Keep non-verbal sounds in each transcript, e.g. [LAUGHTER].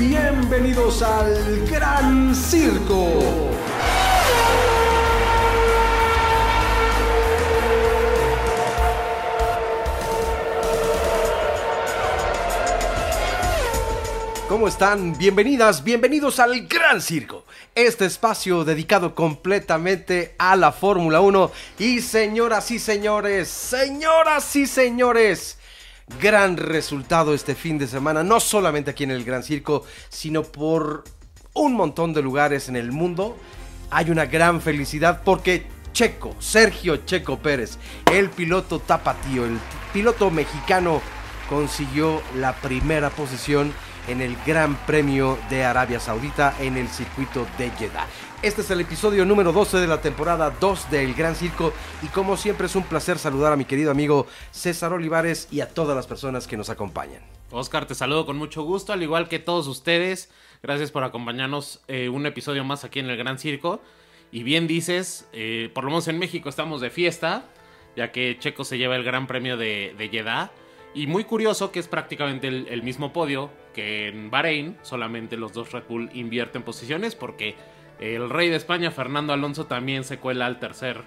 Bienvenidos al Gran Circo. ¿Cómo están? Bienvenidas, bienvenidos al Gran Circo. Este espacio dedicado completamente a la Fórmula 1. Y señoras y señores, señoras y señores, gran resultado este fin de semana, no solamente aquí en el Gran Circo, sino por un montón de lugares en el mundo. Hay una gran felicidad porque Checo, Sergio Checo Pérez, el piloto tapatío, el piloto mexicano, consiguió la primera posición en el Gran Premio de Arabia Saudita en el circuito de Jeddah. Este es el episodio número 12 de la temporada 2 del Gran Circo y como siempre es un placer saludar a mi querido amigo César Olivares y a todas las personas que nos acompañan. Oscar, te saludo con mucho gusto, al igual que todos ustedes. Gracias por acompañarnos eh, un episodio más aquí en el Gran Circo. Y bien dices, eh, por lo menos en México estamos de fiesta, ya que Checo se lleva el Gran Premio de, de Jeddah. Y muy curioso que es prácticamente el, mismo podio que en Bahrein, solamente los dos Red Bull invierten posiciones porque el rey de España, Fernando Alonso, también se cuela al tercer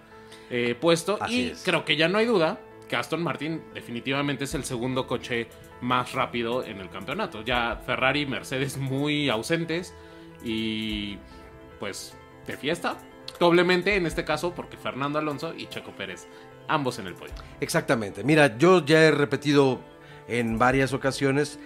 eh, puesto. Así y es. creo que ya no hay duda que Aston Martin definitivamente es el segundo coche más rápido en el campeonato. Ya Ferrari y Mercedes muy ausentes y pues de fiesta. Doblemente en este caso porque Fernando Alonso y Checo Pérez, ambos en el podio. Exactamente. Mira, yo ya he repetido en varias ocasiones.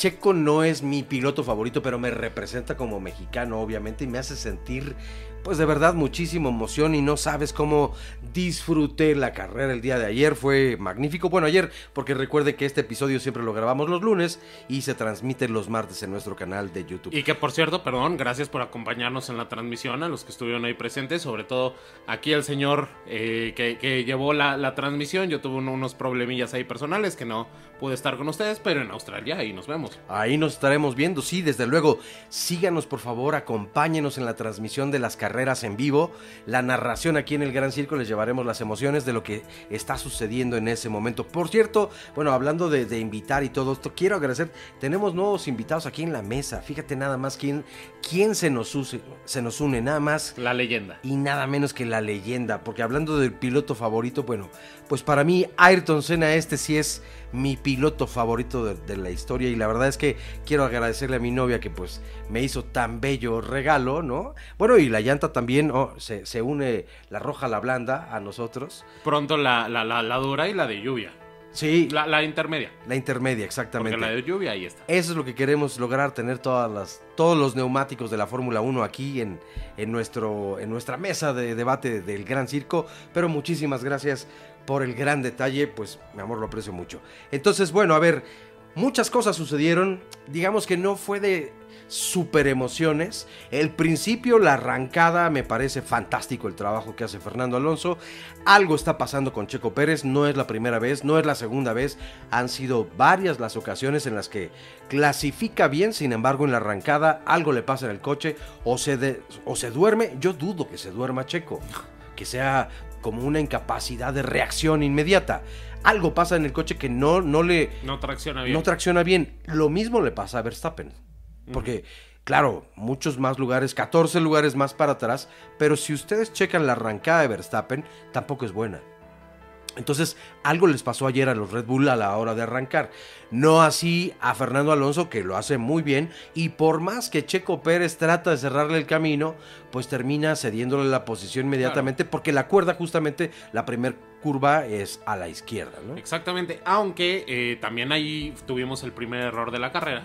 Checo no es mi piloto favorito, pero me representa como mexicano, obviamente, y me hace sentir, pues de verdad, muchísima emoción y no sabes cómo disfruté la carrera el día de ayer. Fue magnífico. Bueno, ayer, porque recuerde que este episodio siempre lo grabamos los lunes y se transmite los martes en nuestro canal de YouTube. Y que por cierto, perdón, gracias por acompañarnos en la transmisión, a los que estuvieron ahí presentes, sobre todo aquí el señor eh, que, llevó la, la, transmisión. Yo tuve unos problemillas ahí personales que no pude estar con ustedes, pero en Australia ahí nos vemos. Ahí nos estaremos viendo, sí, desde luego. Síganos por favor, acompáñenos en la transmisión de las carreras en vivo. La narración aquí en el Gran Circo les llevaremos las emociones de lo que está sucediendo en ese momento. Por cierto, bueno, hablando de, de invitar y todo esto, quiero agradecer, tenemos nuevos invitados aquí en la mesa. Fíjate nada más quién, quién se, nos use, se nos une, nada más. La leyenda. Y nada menos que la leyenda, porque hablando del piloto favorito, bueno, pues para mí Ayrton Senna este sí es mi piloto favorito de, de, la historia y la verdad es que quiero agradecerle a mi novia que pues me hizo tan bello regalo, ¿no? Bueno, y la llanta también, oh, se, se, une la roja a la blanda a nosotros. Pronto la, la, la, la dura y la de lluvia. Sí. La, la, intermedia. La intermedia, exactamente. Porque la de lluvia ahí está. Eso es lo que queremos lograr, tener todas las, todos los neumáticos de la Fórmula 1 aquí en, en, nuestro, en nuestra mesa de debate del Gran Circo. Pero muchísimas gracias por el gran detalle, pues mi amor lo aprecio mucho. Entonces, bueno, a ver, muchas cosas sucedieron. Digamos que no fue de super emociones. El principio, la arrancada, me parece fantástico el trabajo que hace Fernando Alonso. Algo está pasando con Checo Pérez, no es la primera vez, no es la segunda vez. Han sido varias las ocasiones en las que clasifica bien, sin embargo en la arrancada algo le pasa en el coche o se, o se duerme. Yo dudo que se duerma Checo, que sea como una incapacidad de reacción inmediata. Algo pasa en el coche que no, no le... No tracciona bien. No tracciona bien. Lo mismo le pasa a Verstappen. Porque, claro, muchos más lugares, 14 lugares más para atrás, pero si ustedes checan la arrancada de Verstappen, tampoco es buena. Entonces, algo les pasó ayer a los Red Bull a la hora de arrancar. No así a Fernando Alonso, que lo hace muy bien, y por más que Checo Pérez trata de cerrarle el camino, pues termina cediéndole la posición inmediatamente, claro. porque la cuerda justamente, la primera curva es a la izquierda, ¿no? Exactamente, aunque eh, también ahí tuvimos el primer error de la carrera.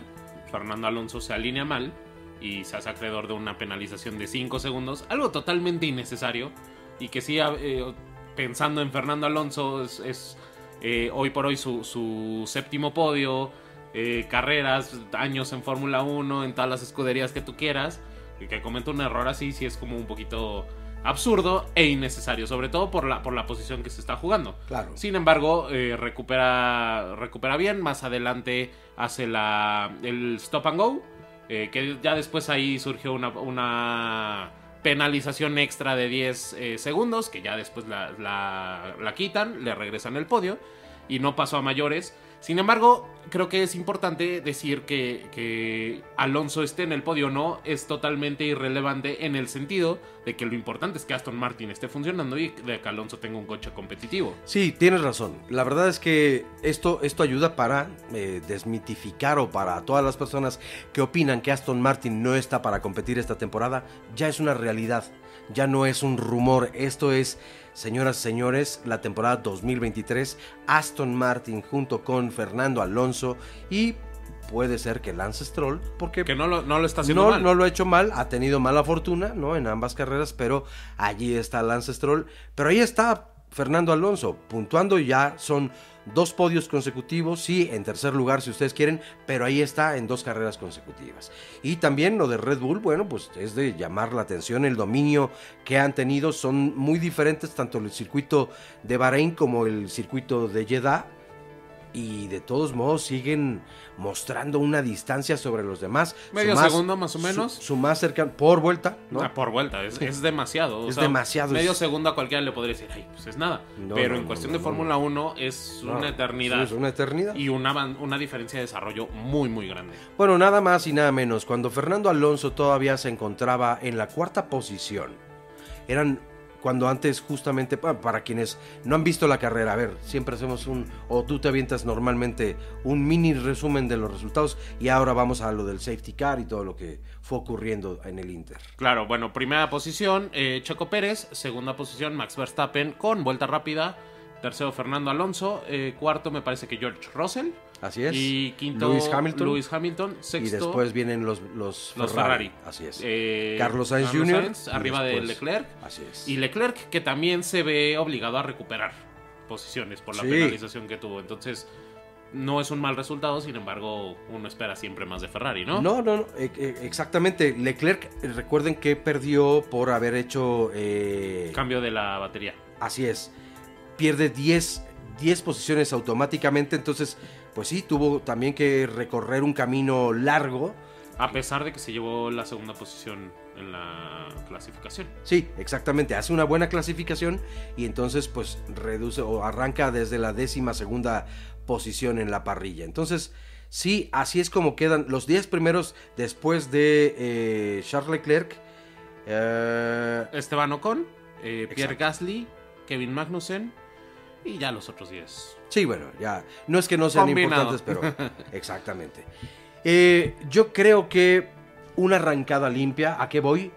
Fernando Alonso se alinea mal y se hace acreedor de una penalización de 5 segundos, algo totalmente innecesario y que sí, eh, pensando en Fernando Alonso, es, es eh, hoy por hoy su, su séptimo podio, eh, carreras, años en Fórmula 1, en todas las escuderías que tú quieras, y que cometa un error así, sí es como un poquito absurdo e innecesario, sobre todo por la, por la posición que se está jugando. Claro. Sin embargo, eh, recupera, recupera bien, más adelante hace la, el stop and go, que ya después ahí surgió una, una penalización extra de 10 eh, segundos, que ya después la, la, la, quitan, le regresan el podio, y no pasó a mayores. Sin embargo, creo que es importante decir que, que Alonso esté en el podio no es totalmente irrelevante en el sentido de que lo importante es que Aston Martin esté funcionando y de que Alonso tenga un coche competitivo. Sí, tienes razón. La verdad es que esto, esto ayuda para eh, desmitificar o para todas las personas que opinan que Aston Martin no está para competir esta temporada, ya es una realidad, ya no es un rumor, esto es Señoras y señores, la temporada 2023, Aston Martin junto con Fernando Alonso y puede ser que Lance Stroll, porque Que no lo, no lo está haciendo no, mal. no lo ha hecho mal, ha tenido mala fortuna, ¿no? En ambas carreras, pero allí está Lance Stroll. Pero ahí está Fernando Alonso, puntuando ya son dos podios consecutivos, sí, en tercer lugar si ustedes quieren, pero ahí está en dos carreras consecutivas. Y también lo de Red Bull, bueno, pues es de llamar la atención, el dominio que han tenido son muy diferentes, tanto el circuito de Bahrein como el circuito de Jeddah y de todos modos siguen mostrando una distancia sobre los demás. Medio segundo, más o menos. Su, su más cercano, por vuelta, ¿no? Ah, por vuelta, es, es demasiado. o Es sea, demasiado, Medio segundo a cualquiera le podría decir, ay, pues es nada. No, Pero no, en cuestión de Fórmula 1 es una eternidad. sí, es una eternidad. Y una, una diferencia de desarrollo muy, muy grande. Bueno, nada más y nada menos, cuando Fernando Alonso todavía se encontraba en la cuarta posición, eran cuando antes justamente, pa- para quienes no han visto la carrera, a ver, siempre hacemos un, o tú te avientas normalmente un mini resumen de los resultados y ahora vamos a lo del safety car y todo lo que fue ocurriendo en el Inter. Claro, bueno, primera posición, eh, Checo Pérez. Segunda posición, Max Verstappen con vuelta rápida. Tercero, Fernando Alonso. Eh, cuarto, me parece que George Russell. Así es. Y quinto, Lewis Hamilton. Lewis Hamilton. y Sexto, después vienen los, los, los Ferrari. Así es. Eh, Carlos Sainz Jr. Sainz, y arriba de Leclerc. Así es. Y Leclerc, que también se ve obligado a recuperar posiciones por la Sí. penalización que tuvo. Entonces, no es un mal resultado, sin embargo, uno espera siempre más de Ferrari, ¿no? No, no, no, e- e- exactamente. Leclerc, recuerden que perdió por haber hecho... eh, Cambio de la batería. así es. Pierde 10, 10 posiciones automáticamente, entonces, pues sí, tuvo también que recorrer un camino largo. A pesar de que se llevó la segunda posición en la clasificación. Sí, exactamente, hace una buena clasificación y entonces pues reduce o arranca desde la décima segunda posición en la parrilla. Entonces, sí, así es como quedan los 10 primeros después de eh, Charles Leclerc. Eh, Esteban Ocon, eh, Pierre. Gasly, Kevin Magnussen y ya los otros 10. Sí, bueno, ya. No es que no sean Combinado. importantes, pero. [LAUGHS] Exactamente. Eh, yo creo que una arrancada limpia, ¿a qué voy?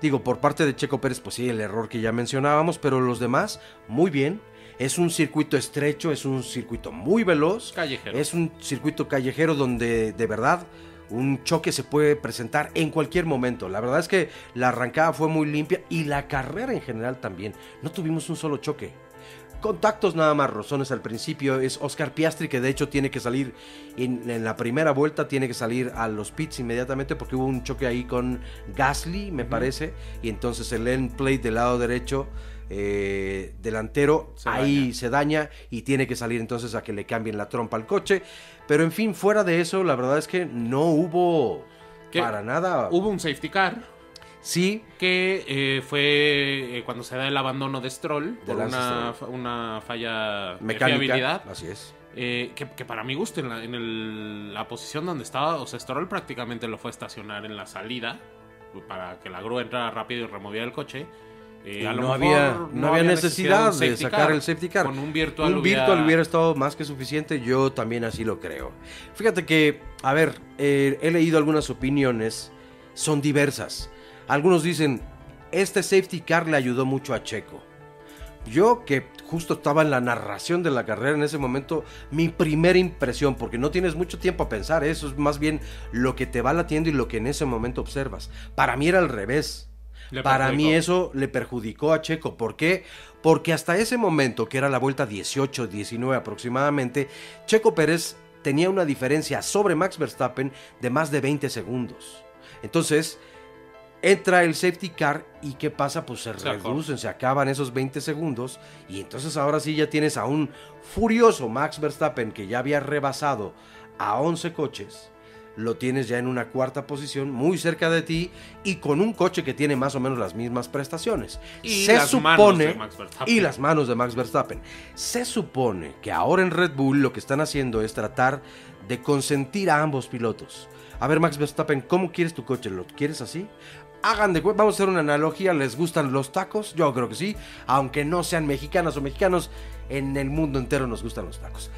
Digo, por parte de Checo Pérez, pues sí, el error que ya mencionábamos, pero los demás, muy bien. Es un circuito estrecho, es un circuito muy veloz. Callejero. Es un circuito callejero donde de verdad un choque se puede presentar en cualquier momento. La verdad es que la arrancada fue muy limpia y la carrera en general también. No tuvimos un solo choque. Contactos nada más rozones al principio. Es Oscar Piastri que de hecho tiene que salir en, en la primera vuelta, tiene que salir a los pits inmediatamente porque hubo un choque ahí con Gasly, me parece. Y entonces el end plate del lado derecho eh, delantero Se ahí daña. se daña y tiene que salir entonces a que le cambien la trompa al coche. Pero en fin, fuera de eso, la verdad es que no hubo para nada. Hubo un safety car Sí, que eh, fue eh, cuando se da el abandono de Stroll De por una, una falla de mecánica. fiabilidad. Así es. eh, que, que para mi gusto, en, la, en el- la posición donde estaba, o sea, Stroll prácticamente lo fue a estacionar en la salida para que la grúa entrara rápido y removiera el coche. Eh, Y a lo no, mejor había, no, había necesidad un de sacar car. el safety car. Con un virtual, un hubiera- virtual hubiera estado más que suficiente, yo también así lo creo. Fíjate que, a ver, eh, he leído algunas opiniones, son diversas. Algunos dicen, este safety car le ayudó mucho a Checo. Yo que justo estaba en la narración de la carrera en ese momento, mi primera impresión, porque no tienes mucho tiempo a pensar, eso es más bien lo que te va latiendo y lo que en ese momento observas. Para mí era al revés. Le Para mí eso le perjudicó a Checo. ¿Por qué? Porque hasta ese momento, que era la vuelta 18, 19 aproximadamente, Checo Pérez tenía una diferencia sobre Max Verstappen de más de 20 segundos. Entonces, entra el safety car y ¿qué pasa? Pues se, reducen, se acaban esos 20 segundos y entonces ahora sí ya tienes a un furioso Max Verstappen que ya había rebasado a 11 coches. lo tienes ya en una cuarta posición, muy cerca de ti y con un coche que tiene más o menos las mismas prestaciones. Y Se las manos de supone Max y las manos de Max Verstappen. Se supone que ahora en Red Bull lo que están haciendo es tratar de consentir a ambos pilotos. A ver, Max Verstappen, ¿cómo quieres tu coche? ¿Lo quieres así? Hagan de vamos a hacer una analogía, ¿les gustan los tacos? Yo creo que sí, aunque no sean mexicanas o mexicanos, en el mundo entero nos gustan los tacos.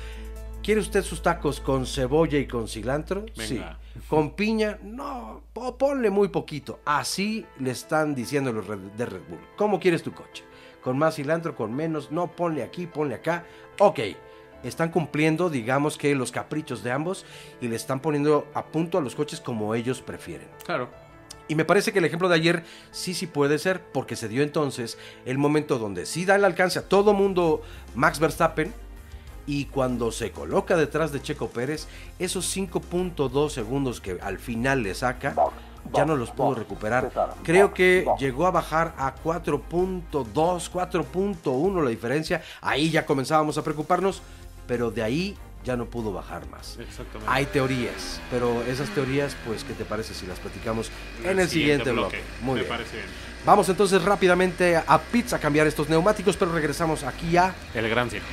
¿Quiere usted sus tacos con cebolla y con cilantro? Venga. Sí. ¿Con piña? No, po- ponle muy poquito. Así le están diciendo los de Red Bull. ¿Cómo quieres tu coche? ¿Con más cilantro? ¿Con menos? No, ponle aquí, ponle acá. Ok, están cumpliendo, digamos que los caprichos de ambos y le están poniendo a punto a los coches como ellos prefieren. Claro. Y me parece que el ejemplo de ayer sí, sí puede ser, porque se dio entonces el momento donde sí da el alcance a todo mundo Max Verstappen. Y cuando se coloca detrás de Checo Pérez, esos 5.2 segundos que al final le saca, ya no los pudo recuperar. Creo que llegó a bajar a 4.2, 4.1 la diferencia. Ahí ya comenzábamos a preocuparnos, pero de ahí ya no pudo bajar más. Exactamente. Hay teorías, pero esas teorías, pues, ¿qué te parece si las platicamos en el siguiente, bloque? Muy Me bien. parece bien. Vamos entonces rápidamente a Pits a cambiar estos neumáticos, pero regresamos aquí a El gran circo.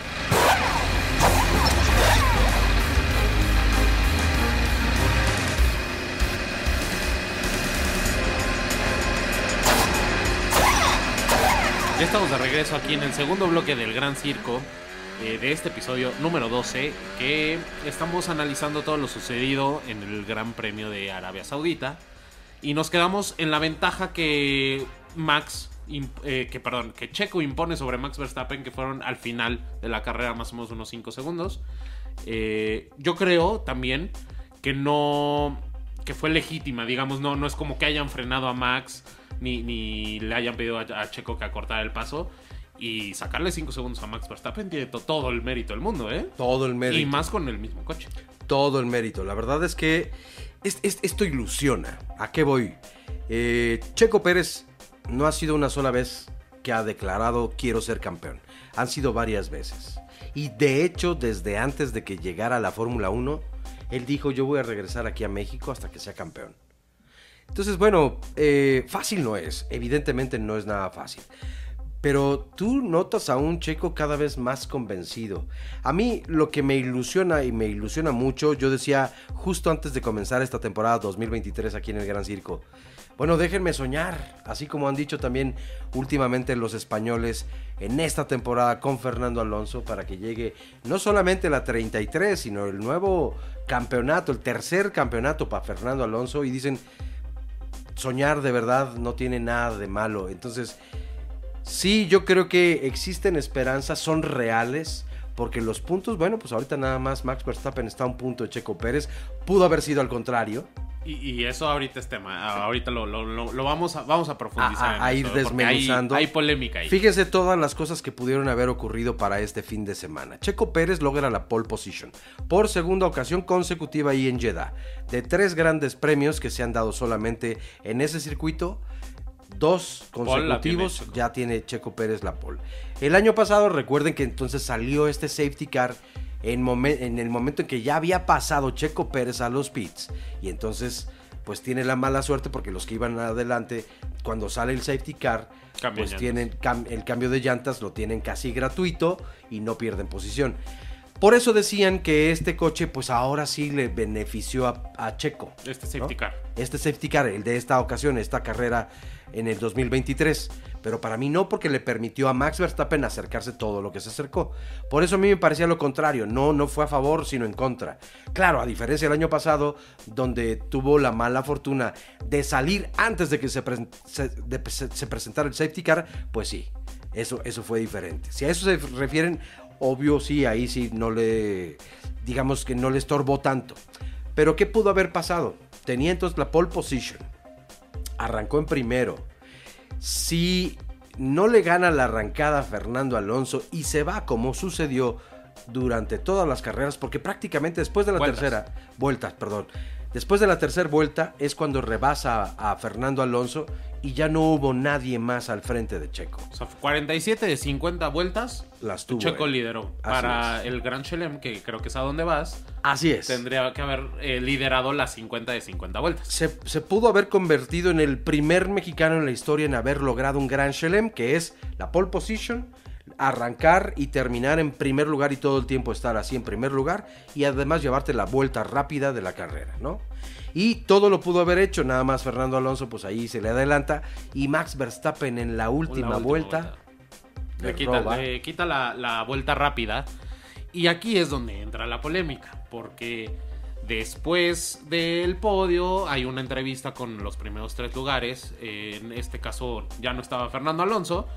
Ya estamos de regreso aquí en el segundo bloque del Gran Circo eh, de este episodio número 12 que estamos analizando todo lo sucedido en el Gran Premio de Arabia Saudita y nos quedamos en la ventaja que Max, eh, que perdón, que Checo impone sobre Max Verstappen que fueron al final de la carrera más o menos unos 5 segundos. Eh, yo creo también que no que fue legítima, digamos, no, no es como que hayan frenado a Max ni, ni le hayan pedido a Checo que acortara el paso y sacarle 5 segundos a Max Verstappen tiene to- todo el mérito del mundo, ¿eh? todo el mérito. Y más con el mismo coche. todo el mérito. La verdad es que es- es- esto ilusiona. ¿A qué voy? Eh, Checo Pérez no ha sido una sola vez que ha declarado quiero ser campeón. Han sido varias veces. Y de hecho, desde antes de que llegara a la Fórmula 1, él dijo yo voy a regresar aquí a México hasta que sea campeón. Entonces, bueno, eh, fácil no es. Evidentemente no es nada fácil. Pero tú notas a un checo cada vez más convencido. A mí lo que me ilusiona y me ilusiona mucho, yo decía justo antes de comenzar esta temporada 2023 aquí en el Gran Circo, bueno, déjenme soñar, así como han dicho también últimamente los españoles en esta temporada con Fernando Alonso para que llegue no solamente la 33, sino el nuevo campeonato, el tercer campeonato para Fernando Alonso y dicen, soñar de verdad no tiene nada de malo. Entonces, sí, yo creo que existen esperanzas, son reales. Porque los puntos, bueno, pues ahorita nada más Max Verstappen está a un punto de Checo Pérez. Pudo haber sido al contrario. Y, y eso ahorita es tema. Ahorita lo, lo- lo- lo vamos, a, vamos a profundizar. A- a- en a ir eso, porque hay- desmenuzando. Hay, polémica ahí. Fíjense todas las cosas que pudieron haber ocurrido para este fin de semana. Checo Pérez logra la pole position por segunda ocasión consecutiva ahí en Jeddah. De tres grandes premios que se han dado solamente en ese circuito, dos consecutivos ya tiene Checo Pérez la pole. El año pasado recuerden que entonces salió este safety car en, momen- en el momento en que ya había pasado Checo Pérez a los pits y entonces pues tiene la mala suerte porque los que iban adelante cuando sale el safety car Cambian pues llantas. tienen cam- el cambio de llantas lo tienen casi gratuito y no pierden posición. Por eso decían que este coche pues ahora sí le benefició a, a Checo. Este safety ¿no? car. Este safety car, el de esta ocasión, esta carrera en el 2023. Pero para mí no, porque le permitió a Max Verstappen acercarse todo lo que se acercó. Por eso a mí me parecía lo contrario. No, no fue a favor, sino en contra. Claro, a diferencia del año pasado, donde tuvo la mala fortuna de salir antes de que se, presen- se- de- se- se presentara el safety car, pues sí, eso, eso fue diferente. Si a eso se refieren, obvio sí, ahí sí no le, digamos que no le estorbó tanto. Pero ¿qué pudo haber pasado? Tenía entonces la pole position. Arrancó en primero. Si no le gana la arrancada a Fernando Alonso y se va como sucedió durante todas las carreras, porque prácticamente después de la Vueltas. tercera, vueltas, perdón, Después de la tercera vuelta es cuando rebasa a Fernando Alonso y ya no hubo nadie más al frente de Checo. O sea, 47 de 50 vueltas. Las tuvo. Checo él. lideró. Así Para el Gran Chelem, que creo que es a donde vas, Así es. tendría que haber eh, liderado las 50 de 50 vueltas. Se, se pudo haber convertido en el primer mexicano en la historia en haber logrado un Grand Chelem, que es la pole position, arrancar y terminar en primer lugar y todo el tiempo estar así en primer lugar y además llevarte la vuelta rápida de la carrera, ¿no? Y todo lo pudo haber hecho, nada más Fernando Alonso pues ahí se le adelanta y Max Verstappen en la última, La vuelta, Le le quita, le quita la, la vuelta rápida. Y aquí es donde entra la polémica. Porque después del podio hay una entrevista con los primeros tres lugares. En este caso ya no estaba Fernando Alonso.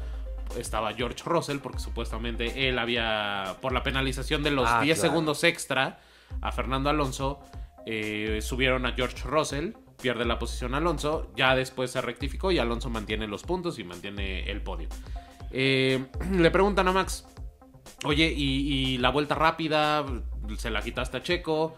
Estaba George Russell porque supuestamente él había, por la penalización de los Ah, 10 claro. segundos extra a Fernando Alonso, eh, subieron a George Russell, pierde la posición Alonso, ya después se rectificó y Alonso mantiene los puntos y mantiene el podio. Eh, [CLEARS THROAT] le preguntan a Max, oye, ¿y, y la vuelta rápida? ¿Se la quitaste a Checo?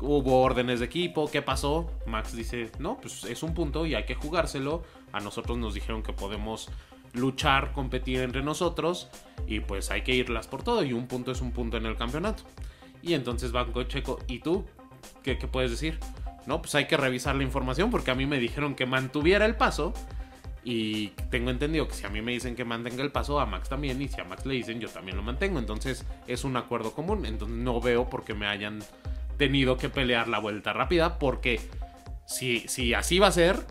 ¿Hubo órdenes de equipo? ¿Qué pasó? Max dice, no, pues es un punto y hay que jugárselo. A nosotros nos dijeron que podemos luchar, competir entre nosotros y pues hay que irlas por todo y un punto es un punto en el campeonato. Y entonces Banco Checo, ¿y tú? ¿Qué, qué puedes decir? No, pues hay que revisar la información porque a mí me dijeron que mantuviera el paso y tengo entendido que si a mí me dicen que mantenga el paso, a Max también. Y si a Max le dicen, yo también lo mantengo. Entonces es un acuerdo común. Entonces no veo por qué me hayan tenido que pelear la vuelta rápida. Porque si, si así va a ser,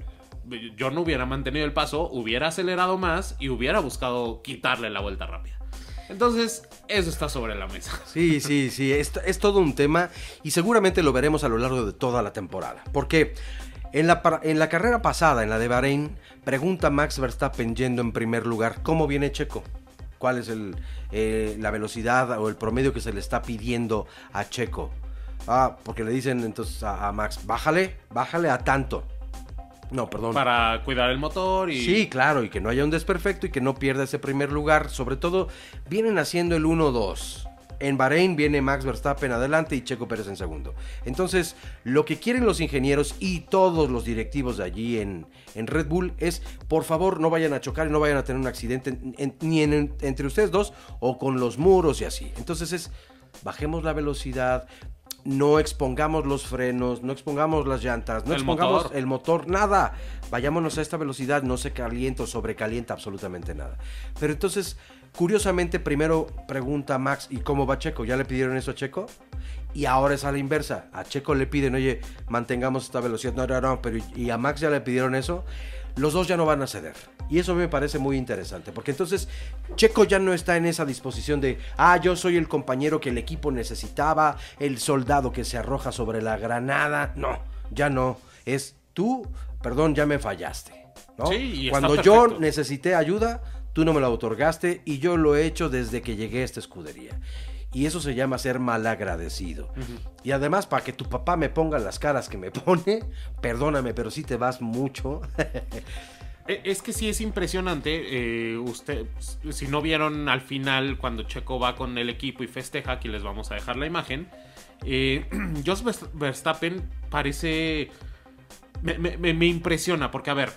yo no hubiera mantenido el paso, hubiera acelerado más y hubiera buscado quitarle la vuelta rápida. Entonces, eso está sobre la mesa. Sí, sí, sí, es, es todo un tema y seguramente lo veremos a lo largo de toda la temporada. Porque en la, en la carrera pasada, en la de Bahrein, pregunta Max Verstappen yendo en primer lugar, ¿cómo viene Checo? ¿Cuál es eh, la velocidad o el promedio que se le está pidiendo a Checo? Ah, porque le dicen entonces a Max, bájale, bájale a tanto. No, perdón. Para cuidar el motor y... Sí, claro, y que no haya un desperfecto y que no pierda ese primer lugar. Sobre todo, vienen haciendo el 1-2. En Bahrein viene Max Verstappen adelante y Checo Pérez en segundo. Entonces, lo que quieren los ingenieros y todos los directivos de allí en, en Red Bull es, por favor, no vayan a chocar y no vayan a tener un accidente en- en- ni en- entre ustedes dos o con los muros y así. Entonces es, bajemos la velocidad, no expongamos los frenos, no expongamos las llantas, no El expongamos motor. el motor, nada. Vayámonos a esta velocidad, no se calienta o sobrecalienta absolutamente nada. Pero entonces, curiosamente, primero pregunta Max, ¿y cómo va Checo? ¿Ya le pidieron eso a Checo? Y ahora es a la inversa. A Checo le piden, oye, mantengamos esta velocidad. No, no, no, pero ¿y a Max ya le pidieron eso? Los dos ya no van a ceder. Y eso me parece muy interesante, porque entonces Checo ya no está en esa disposición de, ah, yo soy el compañero que el equipo necesitaba, el soldado que se arroja sobre la granada. No, ya no. Es tú, perdón, ya me fallaste. ¿no? Sí, Cuando yo necesité ayuda, tú no me la otorgaste y yo lo he hecho desde que llegué a esta escudería. Y eso se llama ser malagradecido. Y además, para que tu papá me ponga las caras que me pone, [LAUGHS] perdóname, pero sí te vas mucho. [LAUGHS] Eh, Es que sí es impresionante. eh, usted, si no vieron al final cuando Checo va con el equipo y festeja, aquí les vamos a dejar la imagen. Eh, [CLEARS THROAT] Jos Vers- Verstappen parece. Me, me- me- me impresiona porque, a ver,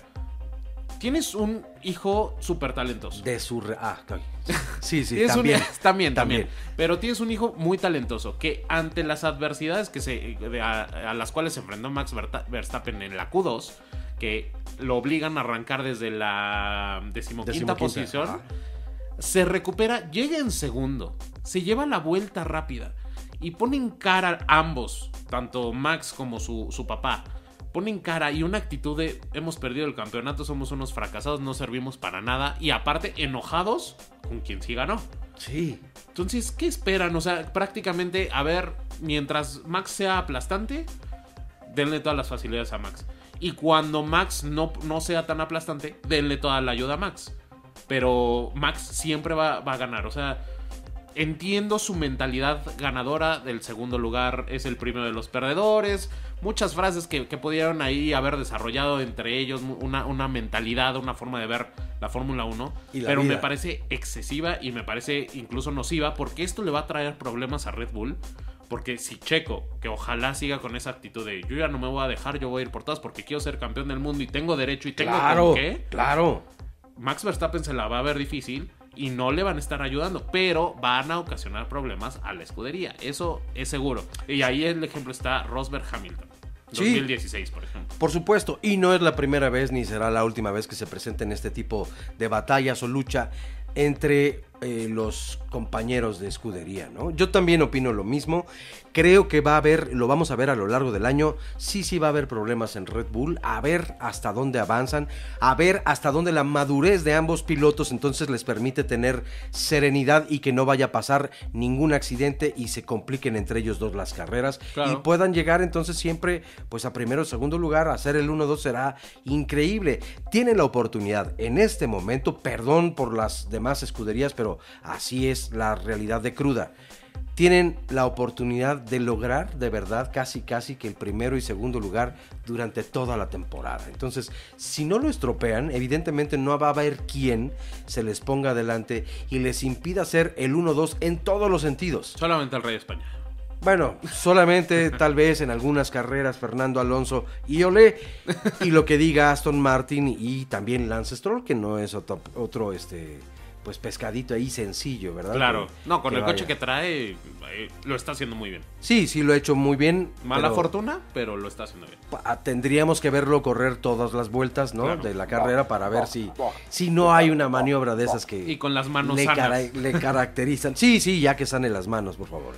tienes un hijo súper talentoso. De su... re- Ah, [LAUGHS] sí, sí, un- [LAUGHS] también. también, también. Pero tienes un hijo muy talentoso que ante las adversidades que se, de- a, a las cuales se enfrentó Max Verstappen en la Q2, que lo obligan a arrancar desde la decimoquinta, Decimoquinta, posición, ajá. se recupera, llega en segundo, se lleva la vuelta rápida y ponen cara ambos, tanto Max como su, su papá. Ponen cara y una actitud de hemos perdido el campeonato, somos unos fracasados, no servimos para nada y aparte enojados con quien sí ganó. Sí. Entonces, ¿qué esperan? O sea, prácticamente, a ver, mientras Max sea aplastante, denle todas las facilidades a Max. Y cuando Max no, no sea tan aplastante, denle toda la ayuda a Max. Pero Max siempre va, va a ganar. O sea, entiendo su mentalidad ganadora del segundo lugar, es el primero de los perdedores. Muchas frases que, que pudieron ahí haber desarrollado entre ellos, una, una mentalidad, una forma de ver la Fórmula 1. Y la Pero me parece excesiva y me parece incluso nociva porque esto le va a traer problemas a Red Bull. Porque si Checo, que ojalá siga con esa actitud de yo ya no me voy a dejar, yo voy a ir por todas porque quiero ser campeón del mundo y tengo derecho y tengo Claro, con qué, claro. Max Verstappen se la va a ver difícil y no le van a estar ayudando, pero van a ocasionar problemas a la escudería. Eso es seguro. Y ahí el ejemplo está Rosberg Hamilton. Sí. 2016, por ejemplo. Por supuesto, y no es la primera vez ni será la última vez que se presenten este tipo de batallas o lucha entre eh, los compañeros de escudería, ¿no? Yo también opino lo mismo. Creo que va a haber, lo vamos a ver a lo largo del año. Sí, sí va a haber problemas en Red Bull, a ver hasta dónde avanzan, a ver hasta dónde la madurez de ambos pilotos entonces les permite tener serenidad y que no vaya a pasar ningún accidente y se compliquen entre ellos dos las carreras Claro. y puedan llegar entonces siempre pues a primero o segundo lugar, hacer el 1-2 será increíble. Tienen la oportunidad en este momento, perdón por las demás escuderías, pero así es la realidad de cruda. Tienen la oportunidad de lograr de verdad casi casi que el primero y segundo lugar durante toda la temporada. Entonces, si no lo estropean, evidentemente no va a haber quien se les ponga adelante y les impida hacer el 1-2 en todos los sentidos. Solamente el Rey de España. Bueno, solamente [LAUGHS] tal vez en algunas carreras Fernando Alonso y Olé y lo que diga Aston Martin y también Lance Stroll que no es otro, otro, este pues pescadito ahí sencillo, ¿verdad? Claro. Que- No, con el coche que trae, eh, lo está haciendo muy bien. Sí, sí lo ha hecho muy bien. Mala pero fortuna, pero lo está haciendo bien. pa- Tendríamos que verlo correr todas las vueltas, ¿no? Claro. De la carrera para ver si, si no hay una maniobra de esas que Y con las manos le, sanas. cara- le caracterizan. Sí, sí, ya que sane las manos, por favor.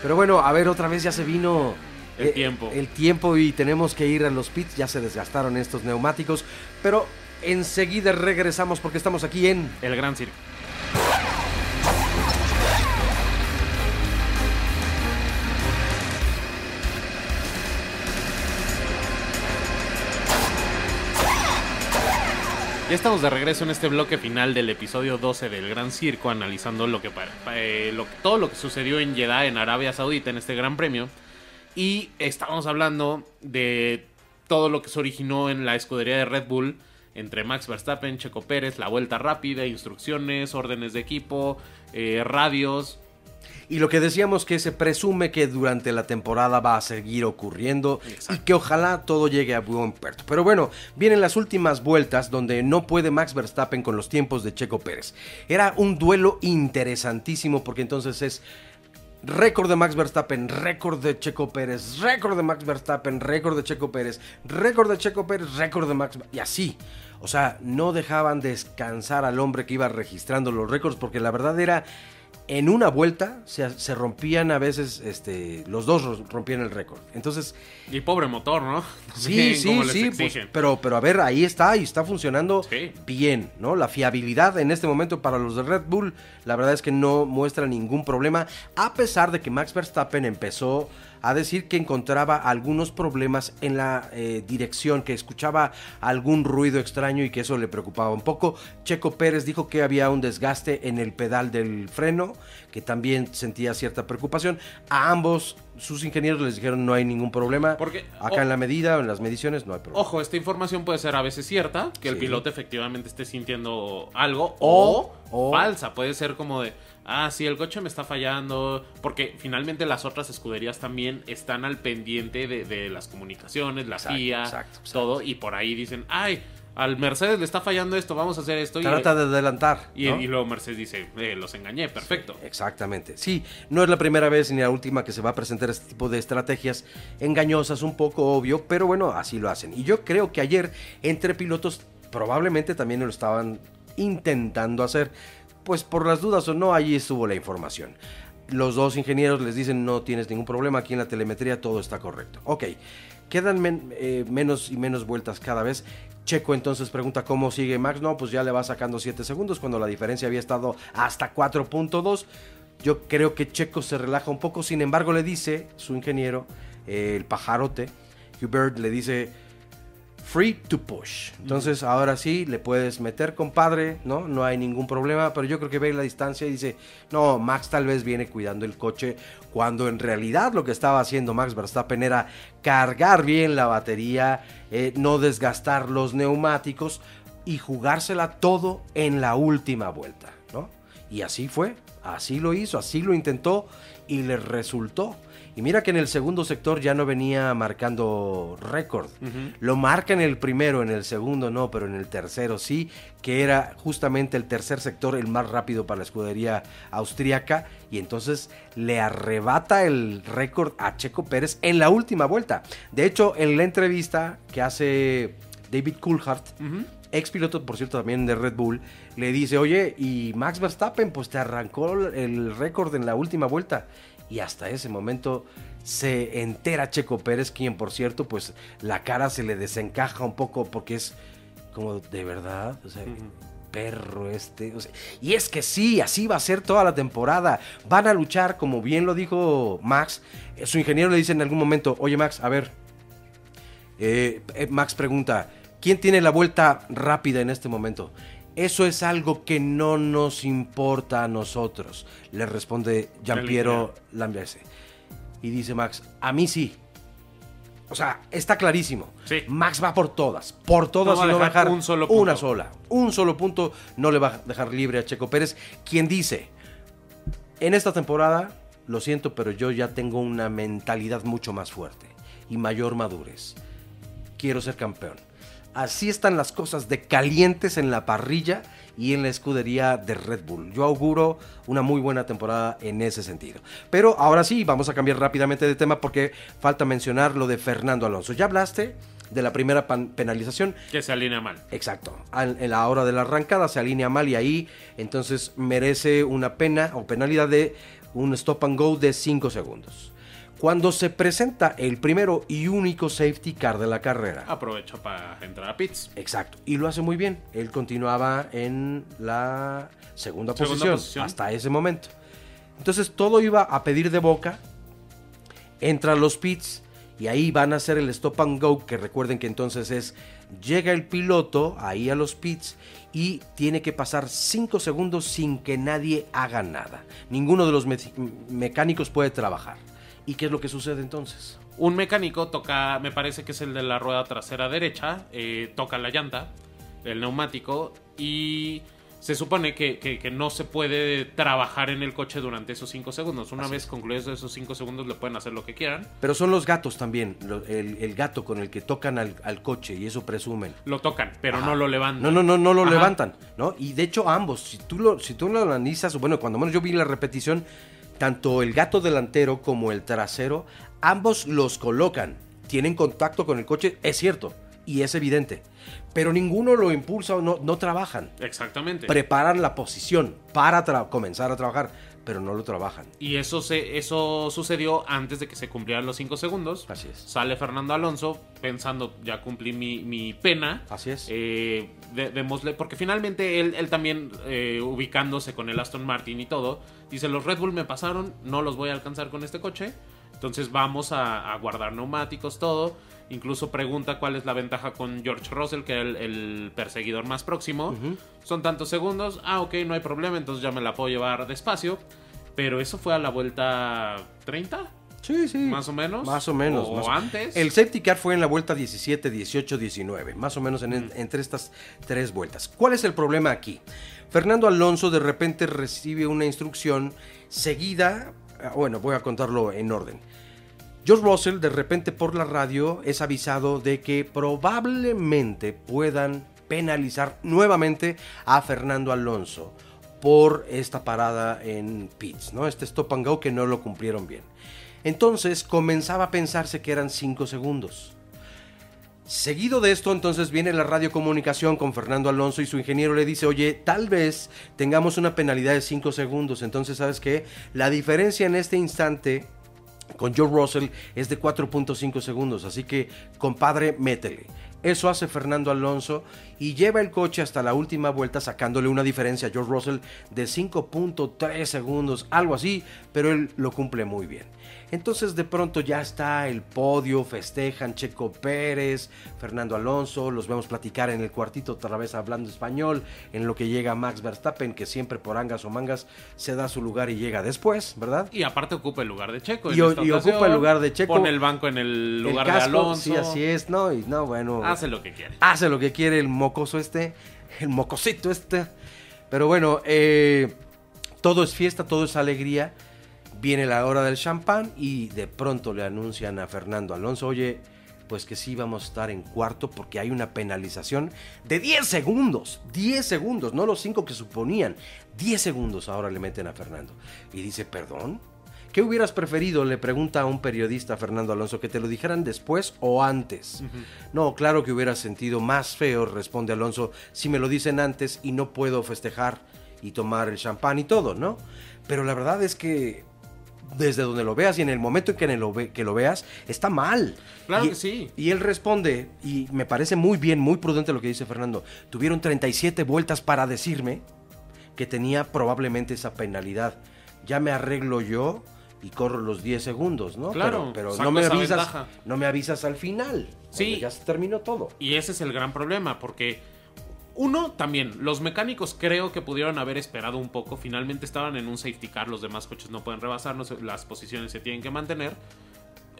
Pero bueno, a ver, otra vez ya se vino El eh, tiempo. El tiempo y tenemos que ir a los pits. Ya se desgastaron estos neumáticos. Pero enseguida regresamos porque estamos aquí en. El Gran Circo. Ya estamos de regreso en este bloque final del episodio 12 del Gran Circo, analizando lo que, eh, lo todo lo que sucedió en Jeddah, en Arabia Saudita, en este Gran Premio. Y estábamos hablando de todo lo que se originó en la escudería de Red Bull entre Max Verstappen, Checo Pérez, la vuelta rápida, instrucciones, órdenes de equipo, eh, radios. Y lo que decíamos que se presume que durante la temporada va a seguir ocurriendo Exacto. y que ojalá todo llegue a buen puerto. Pero bueno, vienen las últimas vueltas donde no puede Max Verstappen con los tiempos de Checo Pérez. Era un duelo interesantísimo porque entonces es récord de Max Verstappen, récord de Checo Pérez, récord de Max Verstappen, récord de Checo Pérez, récord de Checo Pérez, récord de Max y así. O sea, no dejaban descansar al hombre que iba registrando los récords porque la verdad era en una vuelta se, se rompían a veces, este, los dos ro- rompían el récord. Entonces, Y pobre motor, ¿no? [LAUGHS] sí, sí, sí, pues, pero, pero a ver, ahí está y está funcionando Sí. bien, ¿no? La fiabilidad en este momento para los de Red Bull, la verdad es que no muestra ningún problema, a pesar de que Max Verstappen empezó a decir que encontraba algunos problemas en la eh, dirección, que escuchaba algún ruido extraño y que eso le preocupaba un poco. Checo Pérez dijo que había un desgaste en el pedal del freno, que también sentía cierta preocupación. A ambos sus ingenieros les dijeron no hay ningún problema. Porque, acá o- en la medida o en las mediciones no hay problema. Ojo, esta información puede ser a veces cierta, que el piloto efectivamente esté sintiendo algo, O- o, o- falsa, puede ser como de, ah, sí, el coche me está fallando, porque finalmente las otras escuderías también están al pendiente de, de las comunicaciones, la Exacto, FIA, exacto, exacto. todo, y por ahí dicen, ay, al Mercedes le está fallando esto, vamos a hacer esto, y, Trata de adelantar. y, ¿no? y luego Mercedes dice, eh, los engañé, perfecto. Exactamente. Sí, no es la primera vez ni la última que se va a presentar este tipo de estrategias engañosas, un poco obvio, pero bueno, así lo hacen. Y yo creo que ayer entre pilotos probablemente también lo estaban intentando hacer, pues por las dudas o no, allí estuvo la información. Los dos ingenieros les dicen no tienes ningún problema, aquí en la telemetría todo está correcto. Ok, quedan eh, menos y menos vueltas cada vez. Checo entonces pregunta cómo sigue Max. No, pues ya le va sacando 7 segundos cuando la diferencia había estado hasta 4.2. Yo creo que Checo se relaja un poco. Sin embargo, le dice su ingeniero, el pajarote, Hubert, le dice free to push. Entonces, ahora sí le puedes meter, compadre, ¿no? No hay ningún problema. Pero yo creo que ve la distancia y dice, no, Max tal vez viene cuidando el coche. Cuando en realidad lo que estaba haciendo Max Verstappen era cargar bien la batería, eh, no desgastar los neumáticos y jugársela todo en la última vuelta, ¿no? Y así fue, así lo hizo, así lo intentó y le resultó. Y mira que en el segundo sector ya no venía marcando récord. Lo marca en el primero, en el segundo no, pero en el tercero sí, que era justamente el tercer sector el más rápido para la escudería austríaca. Y entonces le arrebata el récord a Checo Pérez en la última vuelta. De hecho, en la entrevista que hace David Coulthard, ex piloto, por cierto, también de Red Bull, le dice, oye, y Max Verstappen, pues te arrancó el récord en la última vuelta. Y hasta ese momento se entera Checo Pérez, quien por cierto, pues la cara se le desencaja un poco porque es como de verdad, o sea, perro este. y es que sí, así va a ser toda la temporada. Van a luchar, como bien lo dijo Max. Eh, su ingeniero le dice en algún momento, oye Max, a ver. Eh, eh, Max pregunta, ¿quién tiene la vuelta rápida en este momento? Eso es algo que no nos importa a nosotros, le responde Giampiero Lambiase. Y dice Max, a mí sí. O sea, está clarísimo. Max va por todas, por todas y no va a dejar un solo una sola. Un solo punto no le va a dejar libre a Checo Pérez, quien dice, en esta temporada, lo siento, pero yo ya tengo una mentalidad mucho más fuerte y mayor madurez. Quiero ser campeón Así están las cosas de calientes en la parrilla y en la escudería de Red Bull. Yo auguro una muy buena temporada en ese sentido. Pero ahora sí, vamos a cambiar rápidamente de tema porque falta mencionar lo de Fernando Alonso. Ya hablaste de la primera penalización. Que se alinea mal. Exacto. En la hora de la arrancada se alinea mal y ahí entonces merece una pena o penalidad de un stop and go de 5 segundos cuando se presenta el primero y único safety car de la carrera. Aprovecho para entrar a pits. Exacto, y lo hace muy bien. Él continuaba en la segunda, posición, hasta ese momento. Entonces todo iba a pedir de boca. Entra los pits y ahí van a hacer el stop and go, que recuerden que entonces es, llega el piloto ahí a los pits y tiene que pasar 5 segundos sin que nadie haga nada. Ninguno de los mecánicos puede trabajar. ¿Y qué es lo que sucede entonces? Un mecánico toca, me parece que es el de la rueda trasera derecha, eh, toca la llanta, el neumático, y se supone que, no se puede trabajar en el coche durante esos 5 segundos. Una vez concluidos esos 5 segundos le pueden hacer lo que quieran. Pero son los gatos también, el, gato con el que tocan al, coche y eso presumen. Lo tocan, pero no lo levantan. No, no, no, no lo levantan, ¿no? Y de hecho ambos, si tú lo, si tú lo analizas, bueno, cuando menos yo vi la repetición, tanto el gato delantero como el trasero, ambos los colocan, tienen contacto con el coche, es cierto, y es evidente. Pero ninguno lo impulsa o no, no trabajan. Exactamente. Preparan la posición para comenzar a trabajar, pero no lo trabajan. Y eso, se, eso sucedió antes de que se cumplieran los 5 segundos. Así es. Sale Fernando Alonso pensando, ya cumplí mi, pena. Así es. Eh, porque finalmente él, él también, eh, ubicándose con el Aston Martin y todo, dice, los Red Bull me pasaron, no los voy a alcanzar con este coche. Entonces vamos a, guardar neumáticos, todo. Incluso pregunta cuál es la ventaja con George Russell, que es el, perseguidor más próximo. Son tantos segundos. Ah, ok, no hay problema, entonces ya me la puedo llevar despacio. Pero eso fue a la vuelta 30. Sí, sí. Más o menos. Más o menos. O antes. El safety car fue en la vuelta 17, 18, 19. Más o menos entre estas tres vueltas. ¿Cuál es el problema aquí? Fernando Alonso de repente recibe una instrucción seguida. Ah, bueno, voy a contarlo en orden. George Russell de repente por la radio es avisado de que probablemente puedan penalizar nuevamente a Fernando Alonso por esta parada en pits, ¿no? Este stop and go que no lo cumplieron bien. Entonces comenzaba a pensarse que eran 5 segundos. Seguido de esto, entonces viene la radiocomunicación con Fernando Alonso y su ingeniero le dice, oye, tal vez tengamos una penalidad de 5 segundos. Entonces, ¿sabes qué? La diferencia en este instante con Joe Russell es de 4.5 segundos. Así que, compadre, métele. Eso hace Fernando Alonso y lleva el coche hasta la última vuelta sacándole una diferencia a George Russell de 5.3 segundos, algo así, pero él lo cumple muy bien. Entonces de pronto ya está el podio, festejan Checo Pérez, Fernando Alonso, los vemos platicar en el cuartito otra vez hablando español, en lo que llega Max Verstappen, que siempre por angas o mangas se da su lugar y llega después, ¿verdad? Y aparte ocupa el lugar de Checo. Y, ocupa el lugar de Checo. Pone el banco en el lugar de Alonso. Sí, así es, no, y no, bueno. Hace lo que quiere. Hace lo que quiere el mocoso este, el mocosito este. Pero bueno, eh, todo es fiesta, todo es alegría Viene la hora del champán y de pronto le anuncian a Fernando Alonso, oye, pues que sí vamos a estar en cuarto porque hay una penalización de 10 segundos. 10 segundos, no los 5 que suponían. 10 segundos ahora le meten a Fernando. Y dice, perdón. ¿Qué hubieras preferido? Le pregunta a un periodista Fernando Alonso, que te lo dijeran después o antes. No, claro que hubiera sentido más feo, responde Alonso, si me lo dicen antes y no puedo festejar y tomar el champán y todo, ¿no? Pero la verdad es que desde donde lo veas y en el momento en que lo, que lo veas, está mal. Claro y, que sí. Y él responde, y me parece muy bien, muy prudente lo que dice Fernando, tuvieron 37 vueltas para decirme que tenía probablemente esa penalidad. Ya me arreglo yo y corro los 10 segundos, ¿no? Claro, pero, pero no me avisas, ventaja. no me avisas al final. Sí. Ya se terminó todo. Y ese es el gran problema, porque uno, también, los mecánicos creo que pudieron haber esperado un poco. Finalmente estaban en un safety car, los demás coches no pueden rebasarnos, las posiciones se tienen que mantener.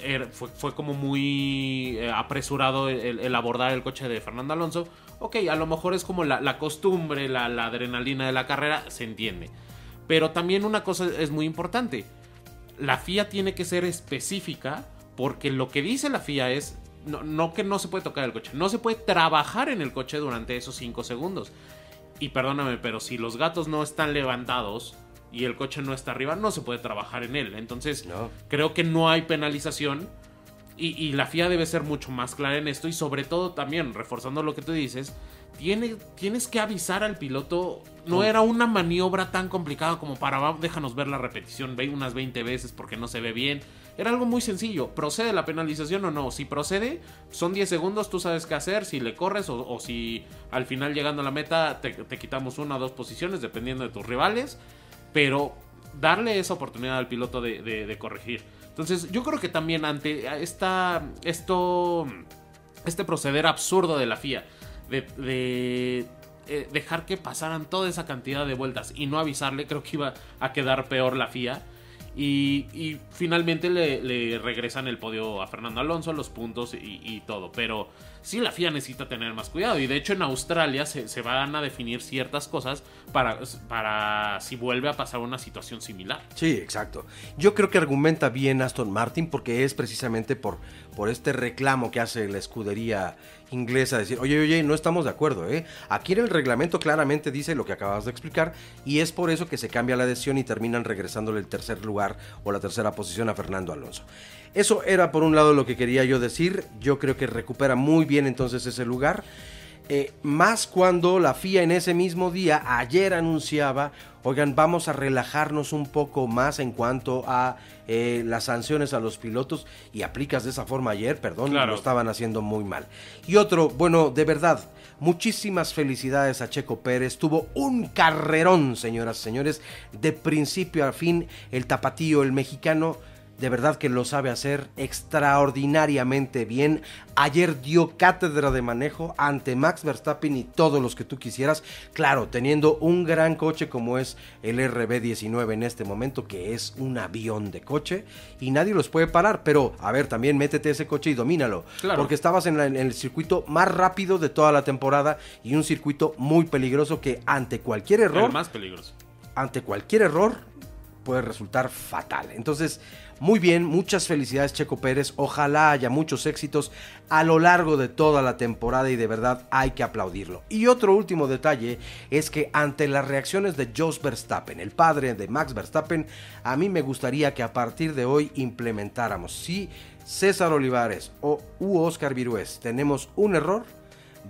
Era- fue, como muy eh, apresurado el, abordar el coche de Fernando Alonso. Ok, a lo mejor es como la, la costumbre, la, la adrenalina de la carrera, se entiende. Pero también una cosa es muy importante. La FIA tiene que ser específica porque lo que dice la FIA es no, no que no se puede tocar el coche, no se puede trabajar en el coche durante esos 5 segundos. Y perdóname, pero si los gatos no están levantados y el coche no está arriba, no se puede trabajar en él. Entonces, No. creo que no hay penalización. Y, y la FIA debe ser mucho más clara en esto. Y sobre todo también, reforzando lo que tú dices, tiene, tienes que avisar al piloto. No era una maniobra tan complicada como para, "Va, déjanos ver la repetición ve unas 20 veces porque no se ve bien. Era algo muy sencillo. ¿Procede la penalización o no? Si procede, son 10 segundos, tú sabes qué hacer, si le corres o, si al final llegando a la meta te, quitamos una o dos posiciones, dependiendo de tus rivales. Pero darle esa oportunidad al piloto de corregir. Entonces, yo creo que también ante esta, esto, este proceder absurdo de la FIA, de, de, eh, dejar que pasaran toda esa cantidad de vueltas y no avisarle, creo que iba a quedar peor la FIA. Y, y finalmente le, regresan el podio a Fernando Alonso, los puntos y, todo. Pero sí, la FIA necesita tener más cuidado. Y de hecho, en Australia se, se van a definir ciertas cosas para, para si vuelve a pasar una situación similar. Sí, exacto. Yo creo que argumenta bien Aston Martin porque es precisamente por, por este reclamo que hace la escudería inglesa, decir, oye, oye, no estamos de acuerdo, ¿eh? Aquí en el reglamento claramente dice lo que acabas de explicar y es por eso que se cambia la decisión y terminan regresándole el tercer lugar o la tercera posición a Fernando Alonso. Eso era por un lado lo que quería yo decir, yo creo que recupera muy bien entonces ese lugar. Eh, más cuando la FIA en ese mismo día, ayer anunciaba, oigan, vamos a relajarnos un poco más en cuanto a eh, las sanciones a los pilotos y aplicas de esa forma ayer, perdón, Claro. lo estaban haciendo muy mal. Y otro, bueno, de verdad, muchísimas felicidades a Checo Pérez, tuvo un carrerón, señoras y señores, de principio a fin, el tapatío, el mexicano, de verdad que lo sabe hacer extraordinariamente bien. Ayer dio cátedra de manejo ante Max Verstappen y todos los que tú quisieras. Claro, teniendo un gran coche como es el RB19 en este momento, que es un avión de coche y nadie los puede parar. Pero, a ver, también métete ese coche y domínalo. Claro. Porque estabas en, la- en el circuito más rápido de toda la temporada y un circuito muy peligroso que ante cualquier error El más peligroso. ante cualquier error puede resultar fatal. Entonces, muy bien, muchas felicidades Checo Pérez, ojalá haya muchos éxitos a lo largo de toda la temporada y de verdad hay que aplaudirlo. Y otro último detalle es que ante las reacciones de Jos Verstappen, el padre de Max Verstappen, a mí me gustaría que a partir de hoy implementáramos, si César Olivares o Oscar Virués tenemos un error,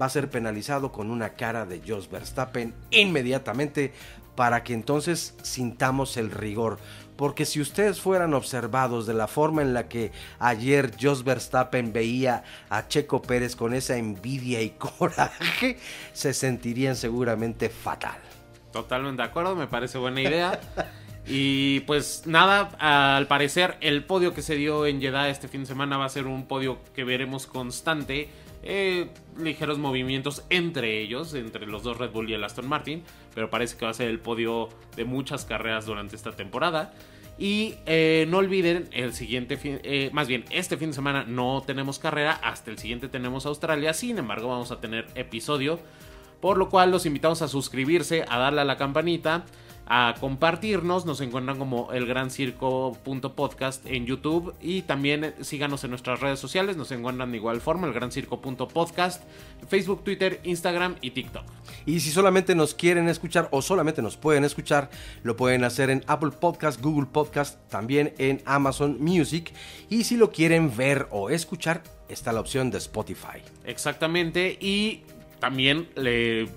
va a ser penalizado con una cara de Jos Verstappen inmediatamente para que entonces sintamos el rigor. Porque si ustedes fueran observados de la forma en la que ayer Jos Verstappen veía a Checo Pérez con esa envidia y [LAUGHS] coraje, se sentirían seguramente fatal. Totalmente de acuerdo, me parece buena idea. Y pues nada, al parecer el podio que se dio en Jeddah este fin de semana va a ser un podio que veremos constante. Eh, ligeros movimientos entre ellos, entre los dos Red Bull y el Aston Martin, pero parece que va a ser el podio de muchas carreras durante esta temporada. Y eh, no olviden, el siguiente fin, eh, más bien, este fin de semana no tenemos carrera, hasta el siguiente tenemos Australia, sin embargo vamos a tener episodio, por lo cual los invitamos a suscribirse, a darle a la campanita. A compartirnos. Nos encuentran como el gran circo.podcast en YouTube y también síganos en nuestras redes sociales. Nos encuentran de igual forma el gran circo.podcast, Facebook, Twitter, Instagram y TikTok. Y si solamente nos quieren escuchar o solamente nos pueden escuchar, lo pueden hacer en Apple Podcast, Google Podcast, también en Amazon Music. Y si lo quieren ver o escuchar, está la opción de Spotify. Exactamente. Y también le,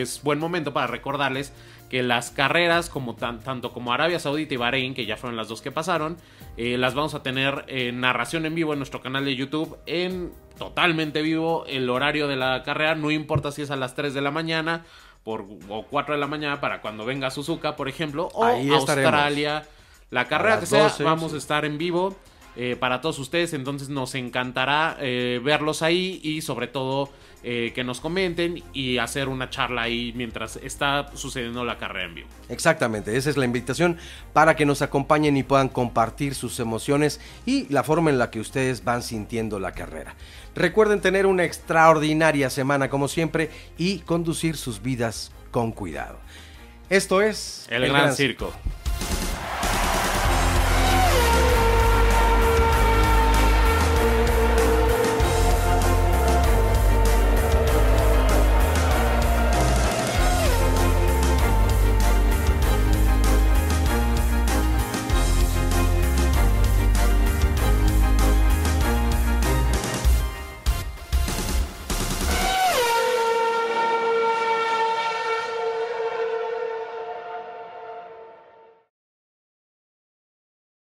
es buen momento para recordarles que las carreras, como tanto como Arabia Saudita y Bahrein, que ya fueron las dos que pasaron, eh, las vamos a tener en narración en vivo en nuestro canal de YouTube, en totalmente vivo, el horario de la carrera, no importa si es a las 3 de la mañana por, o 4 de la mañana para cuando venga Suzuka, por ejemplo, o Australia, la carrera que sea, vamos a estar en vivo. Eh, para todos ustedes. Entonces nos encantará eh, verlos ahí y sobre todo eh, que nos comenten y hacer una charla ahí mientras está sucediendo la carrera en vivo. Exactamente, esa es la invitación para que nos acompañen y puedan compartir sus emociones y la forma en la que ustedes van sintiendo la carrera. Recuerden tener una extraordinaria semana como siempre y conducir sus vidas con cuidado. Esto es El, Gran, Circo.